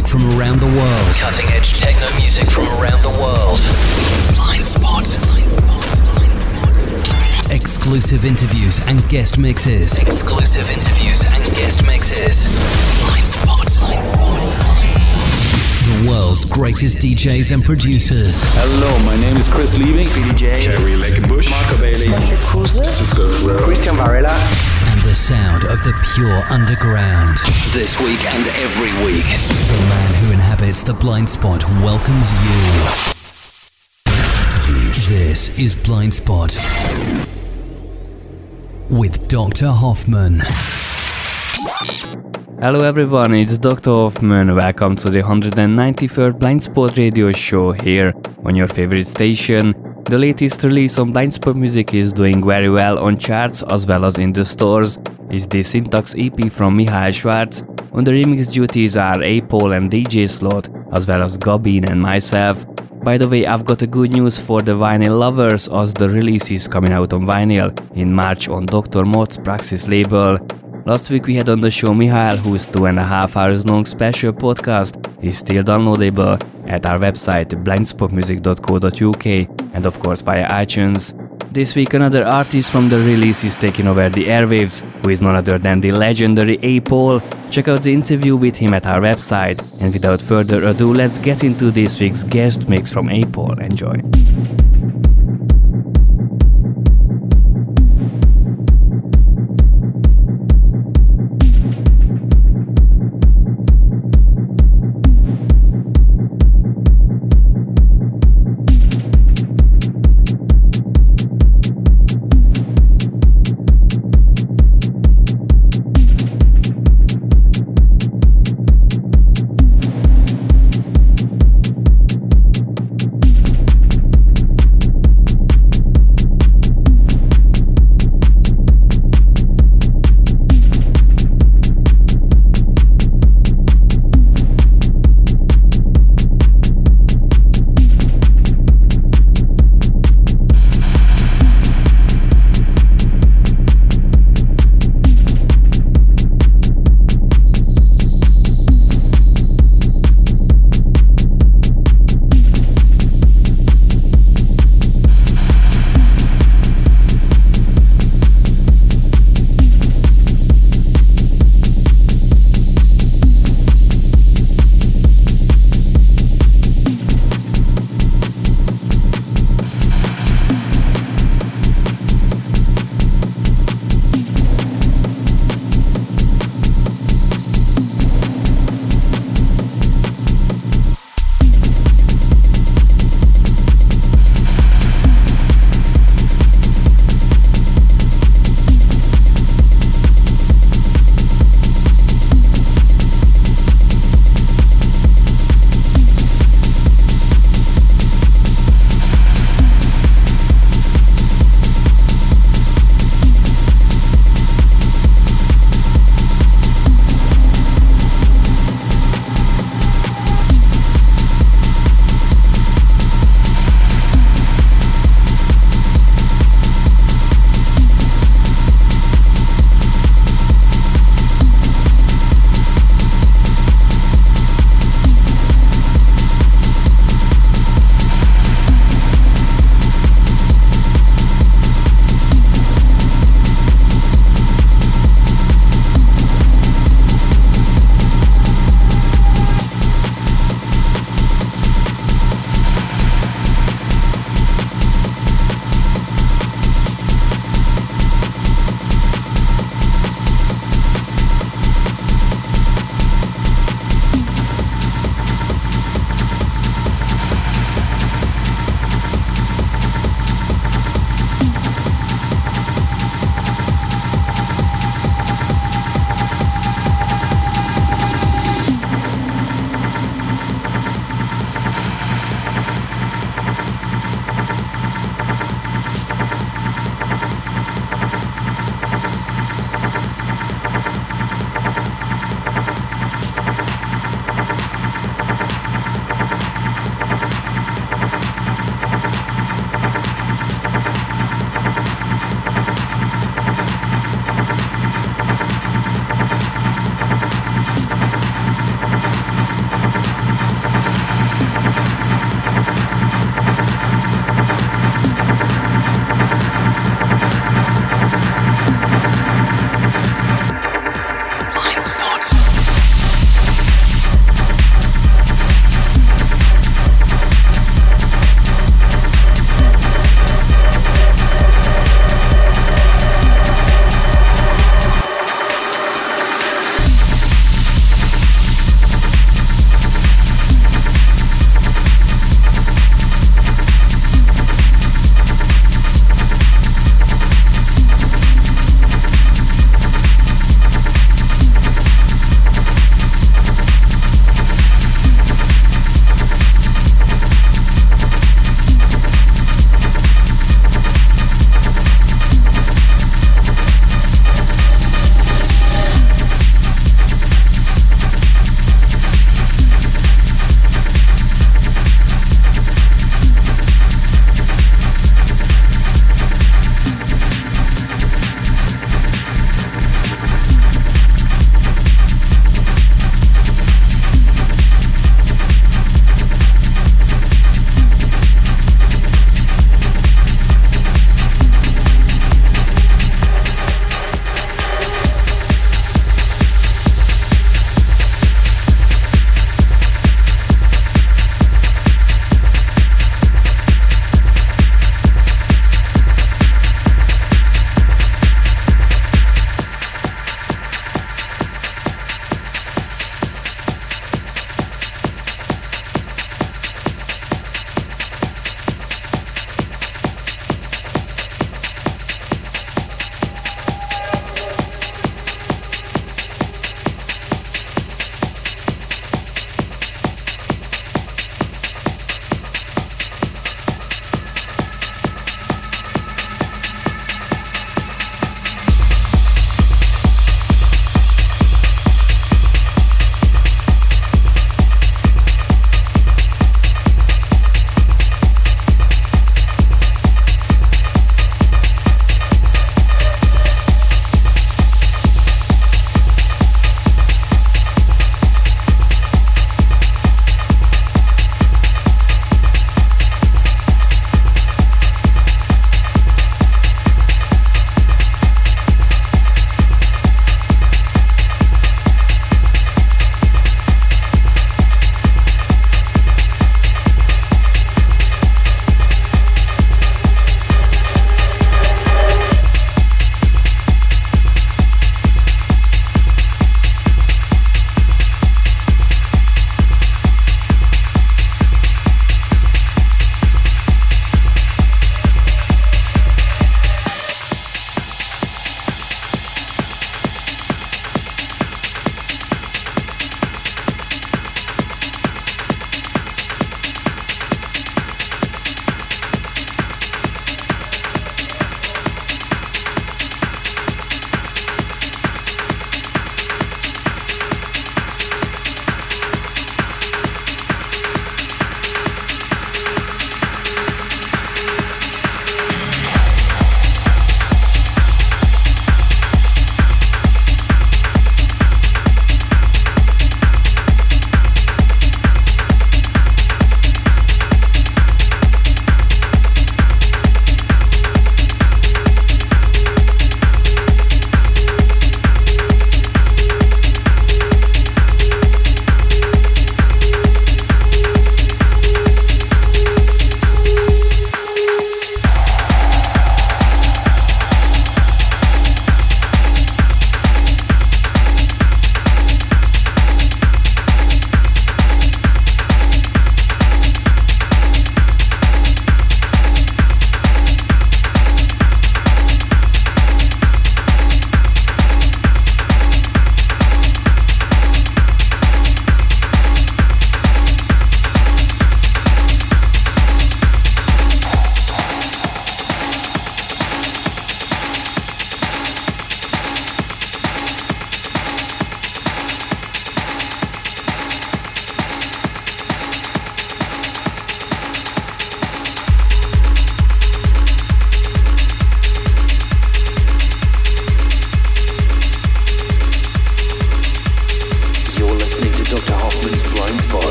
music from around the world. Cutting edge techno music from around the world. Blind Spot. Exclusive interviews and guest mixes. Exclusive interviews and guest mixes. Blind Spot. The world's greatest DJs and producers. Hello, my name is Chris Liebing. Speedy J. Kerry Bush, Marco Bailey. Cisco Ferreira. Christian Varela. And the sound of the pure underground. This week and every week. The man who inhabits the blind spot welcomes you. This is Blind Spot with Dr. Hoffmann. Hello everyone, it's Dr. Hoffmann. Welcome to the 193rd Blind Spot radio show here on your favorite station. The latest release on Blind Spot Music is doing very well on charts as well as in the stores. Is the Syntax EP from Michael Schwarz. On the remix duties are A. Paul and DJ Slot, as well as Gabin and myself. By the way, I've got a good news for the vinyl lovers as the release is coming out on vinyl in March on Dr. Mott's Praxis label. Last week we had on the show Mihail, whose two and a half hours long special podcast is still downloadable at our website blindspotmusic.co.uk and of course via iTunes. This week another artist from the release is taking over the airwaves, who is none other than the legendary A. Paul. Check out the interview with him at our website. And without further ado, let's get into this week's guest mix from A. Paul. Enjoy.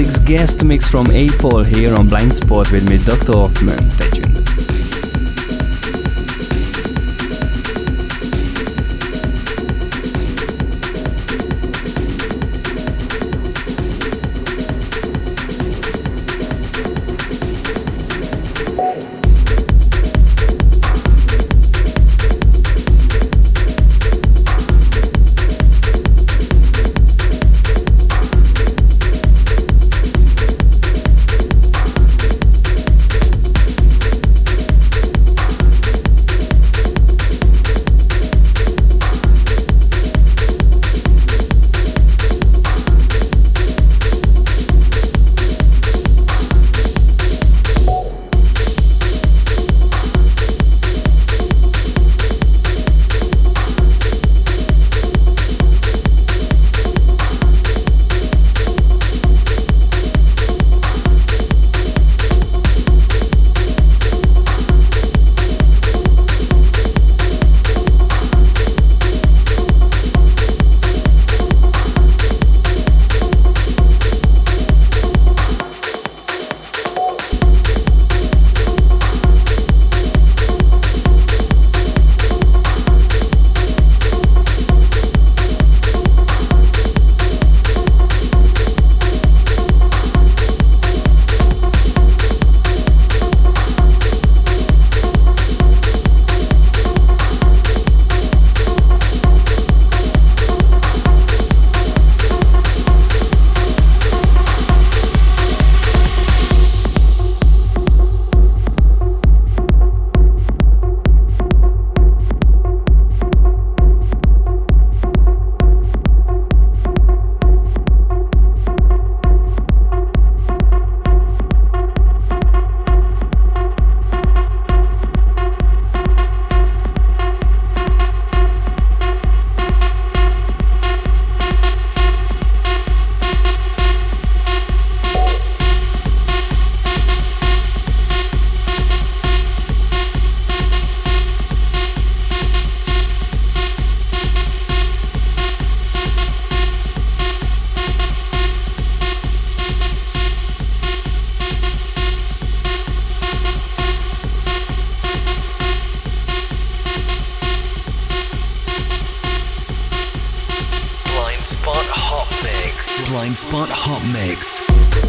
Week's guest mix from A. Paul here on Blind Spot with me, Dr. Hoffmann. Stay Spot Hot Mix.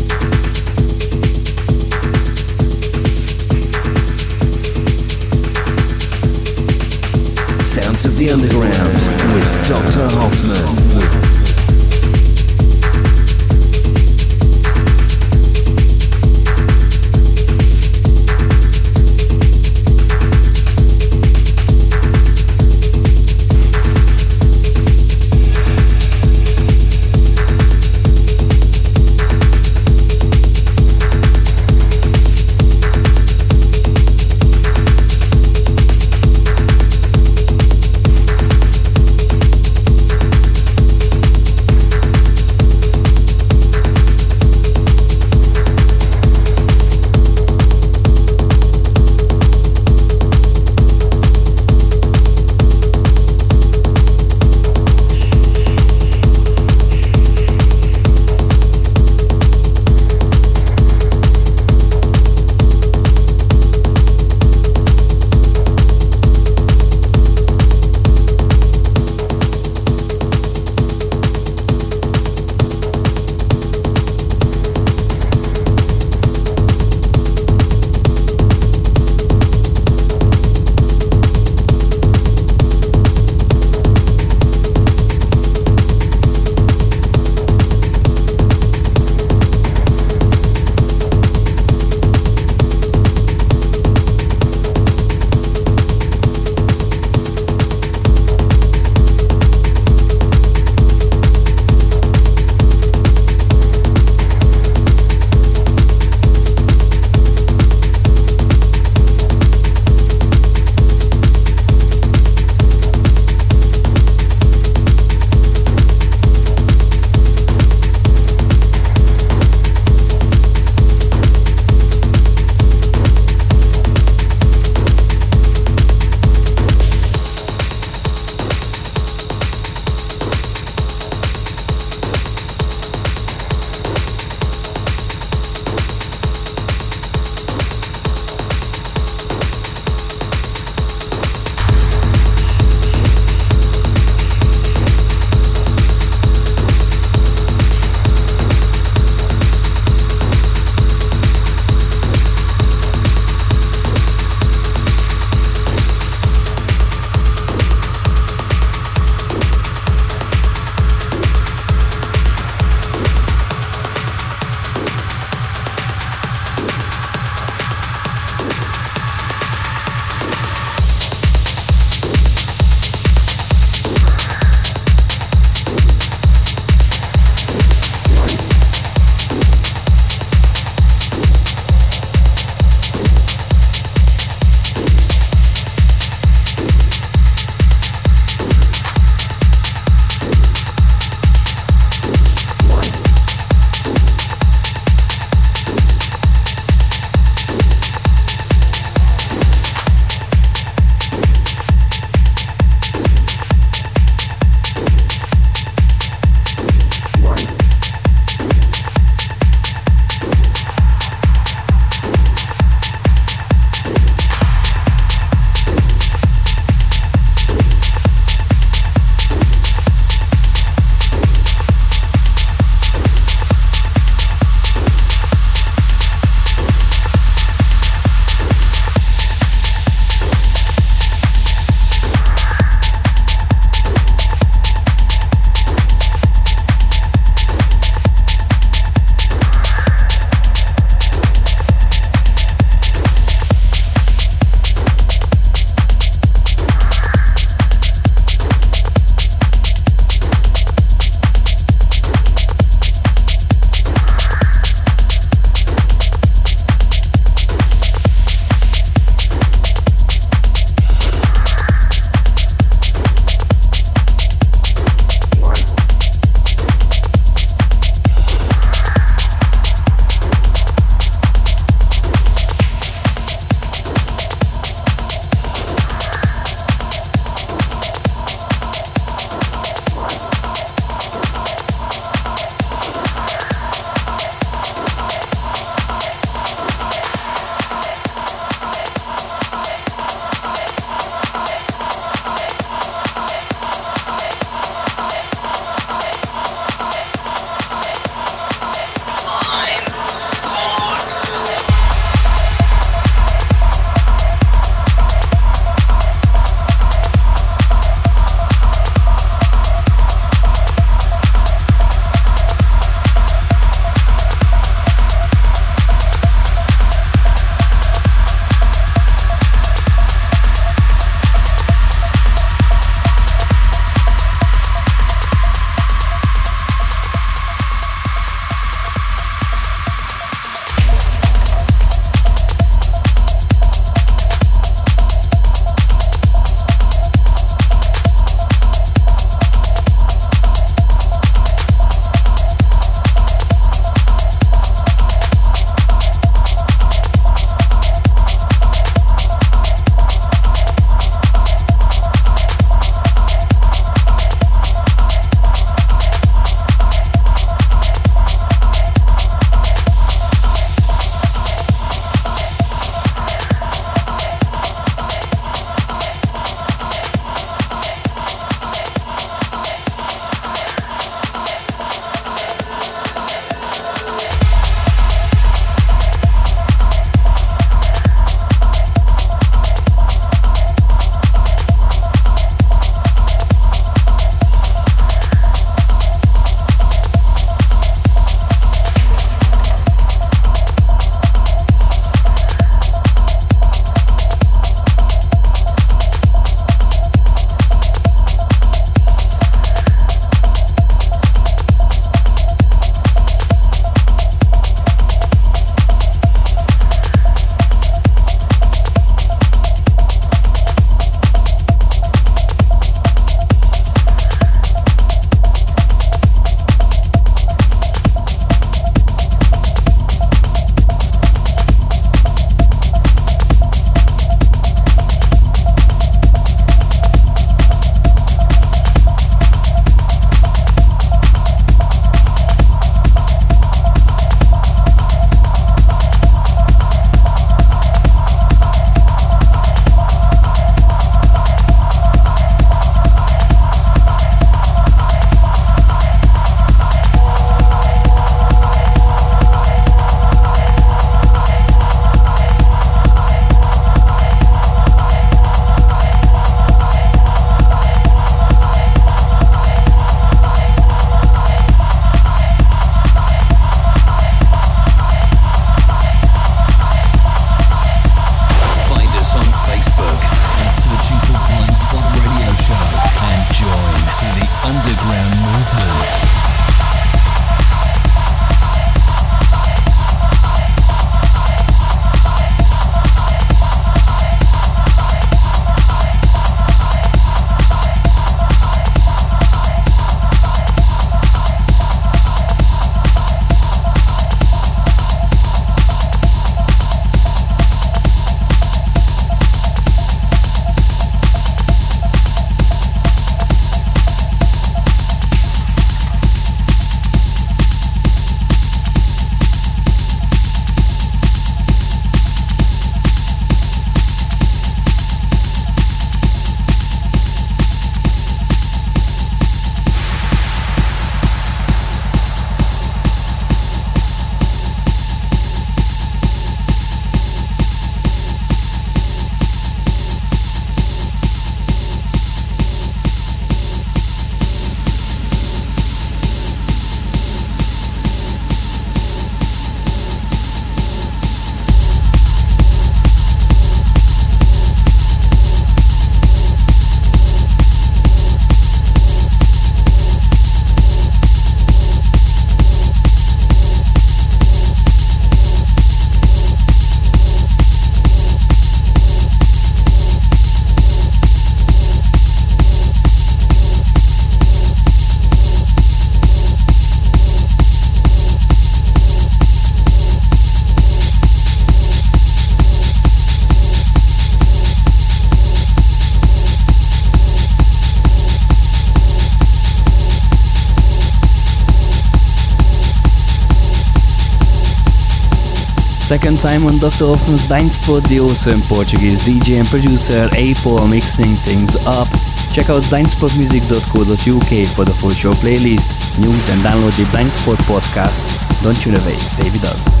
Second time on Dr. Hoffmann's Blind Spot, the awesome Portuguese DJ and producer A. Paul mixing things up. Check out blindspotmusic.co.uk for the full show playlist, news and download the Blind Spot podcast. Don't tune away, stay with us.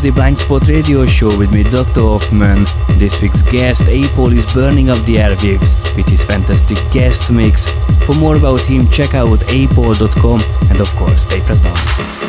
Into the Blind Spot Radio Show with me, Dr. Hoffmann. This week's guest, A. Paul, is burning up the airwaves with his fantastic guest mix. For more about him, check out apol.com and of course, stay pressed on.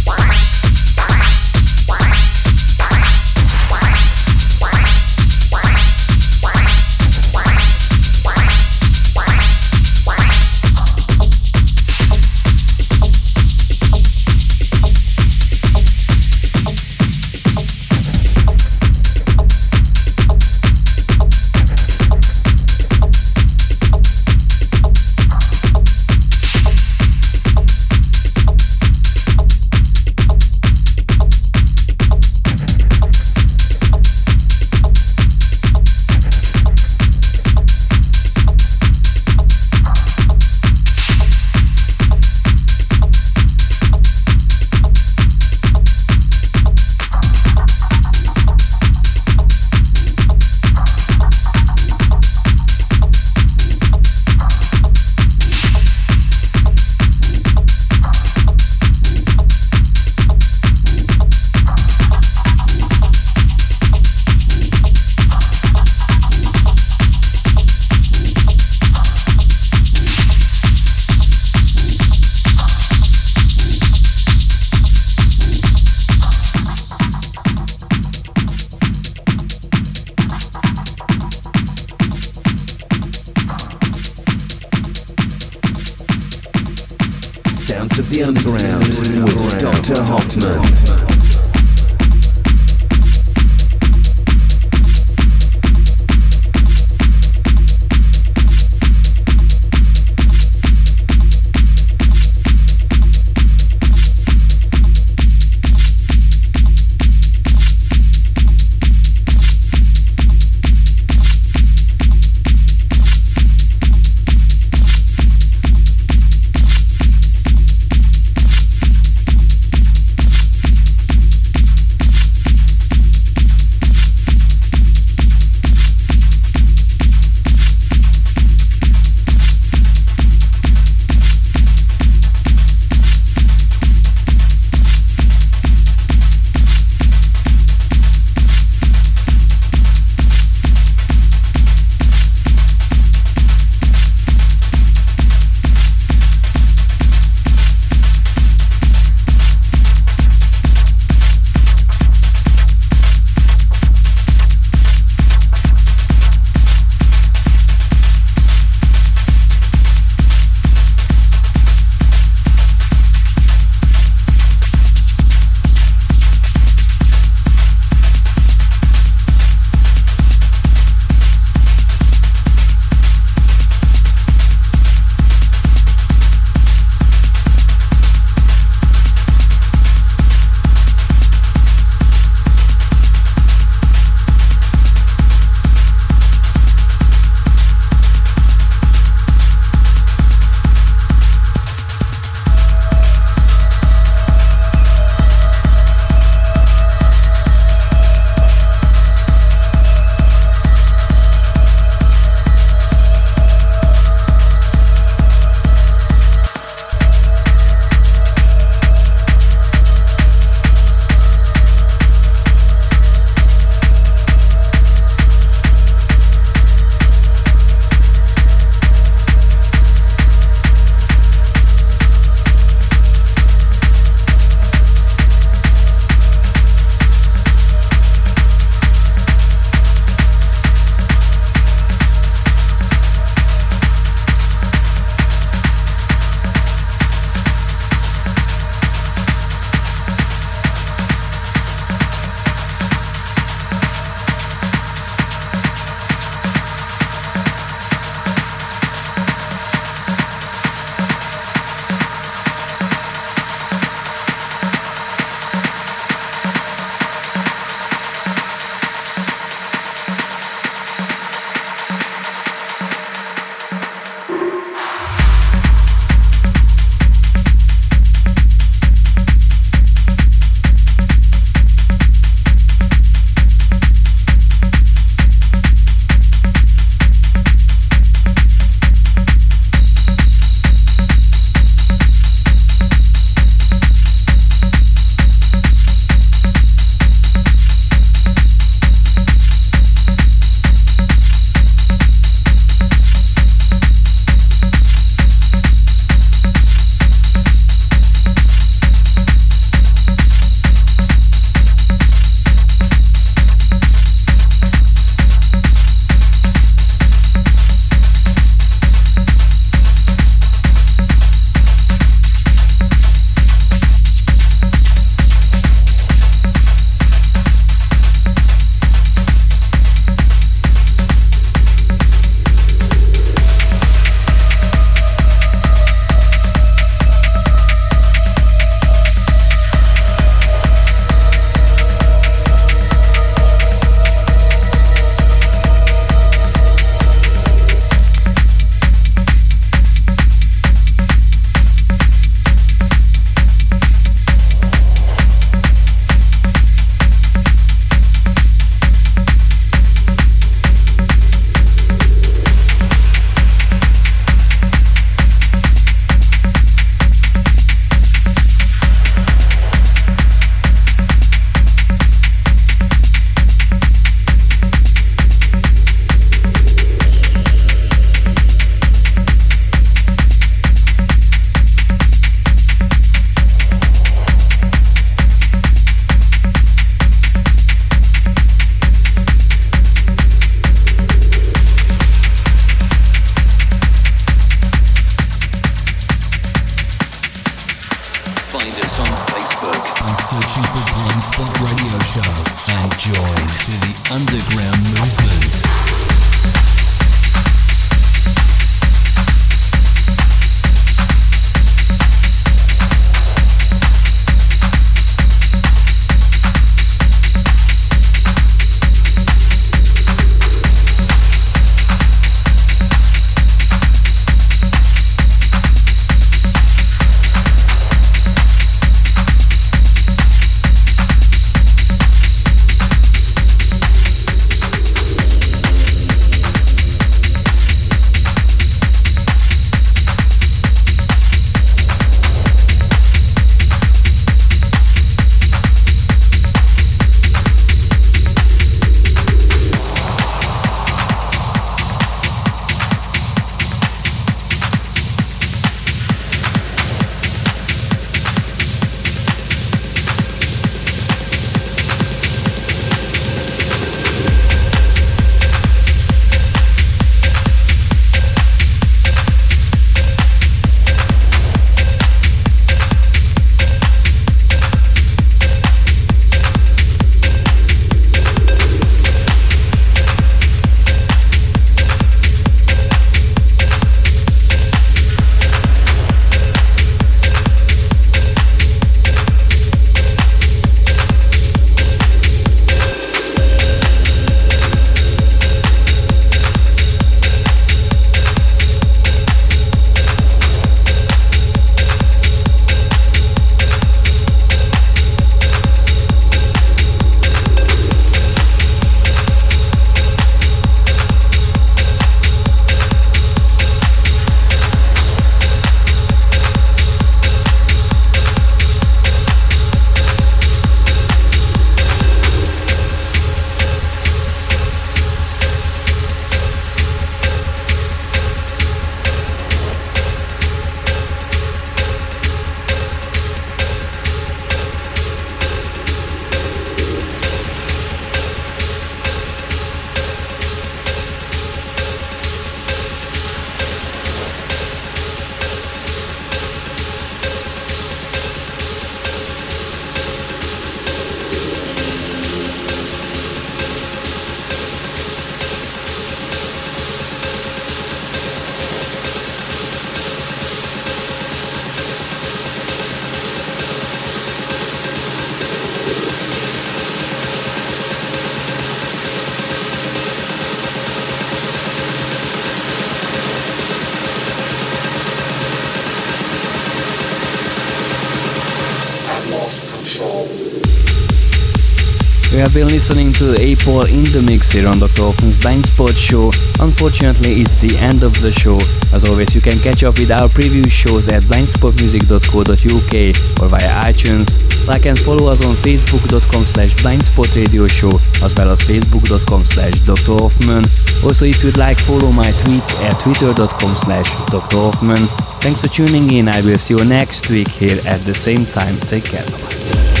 Have been listening to A. Paul in the mix here on Dr. Hoffmann's Blind Spot show. Unfortunately, it's the end of the show. As always, you can catch up with our previous shows at blindspotmusic.co.uk or via iTunes. Like and follow us on facebook.com slash blindspotradioshow as well as facebook.com slash Dr. Hoffmann. Also, if you'd like, follow my tweets at twitter.com slash Dr. Hoffmann. Thanks for tuning in. I will see you next week here at the same time. Take care. Bye-bye.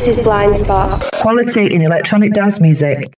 This is Blind Spot. Quality in electronic dance music.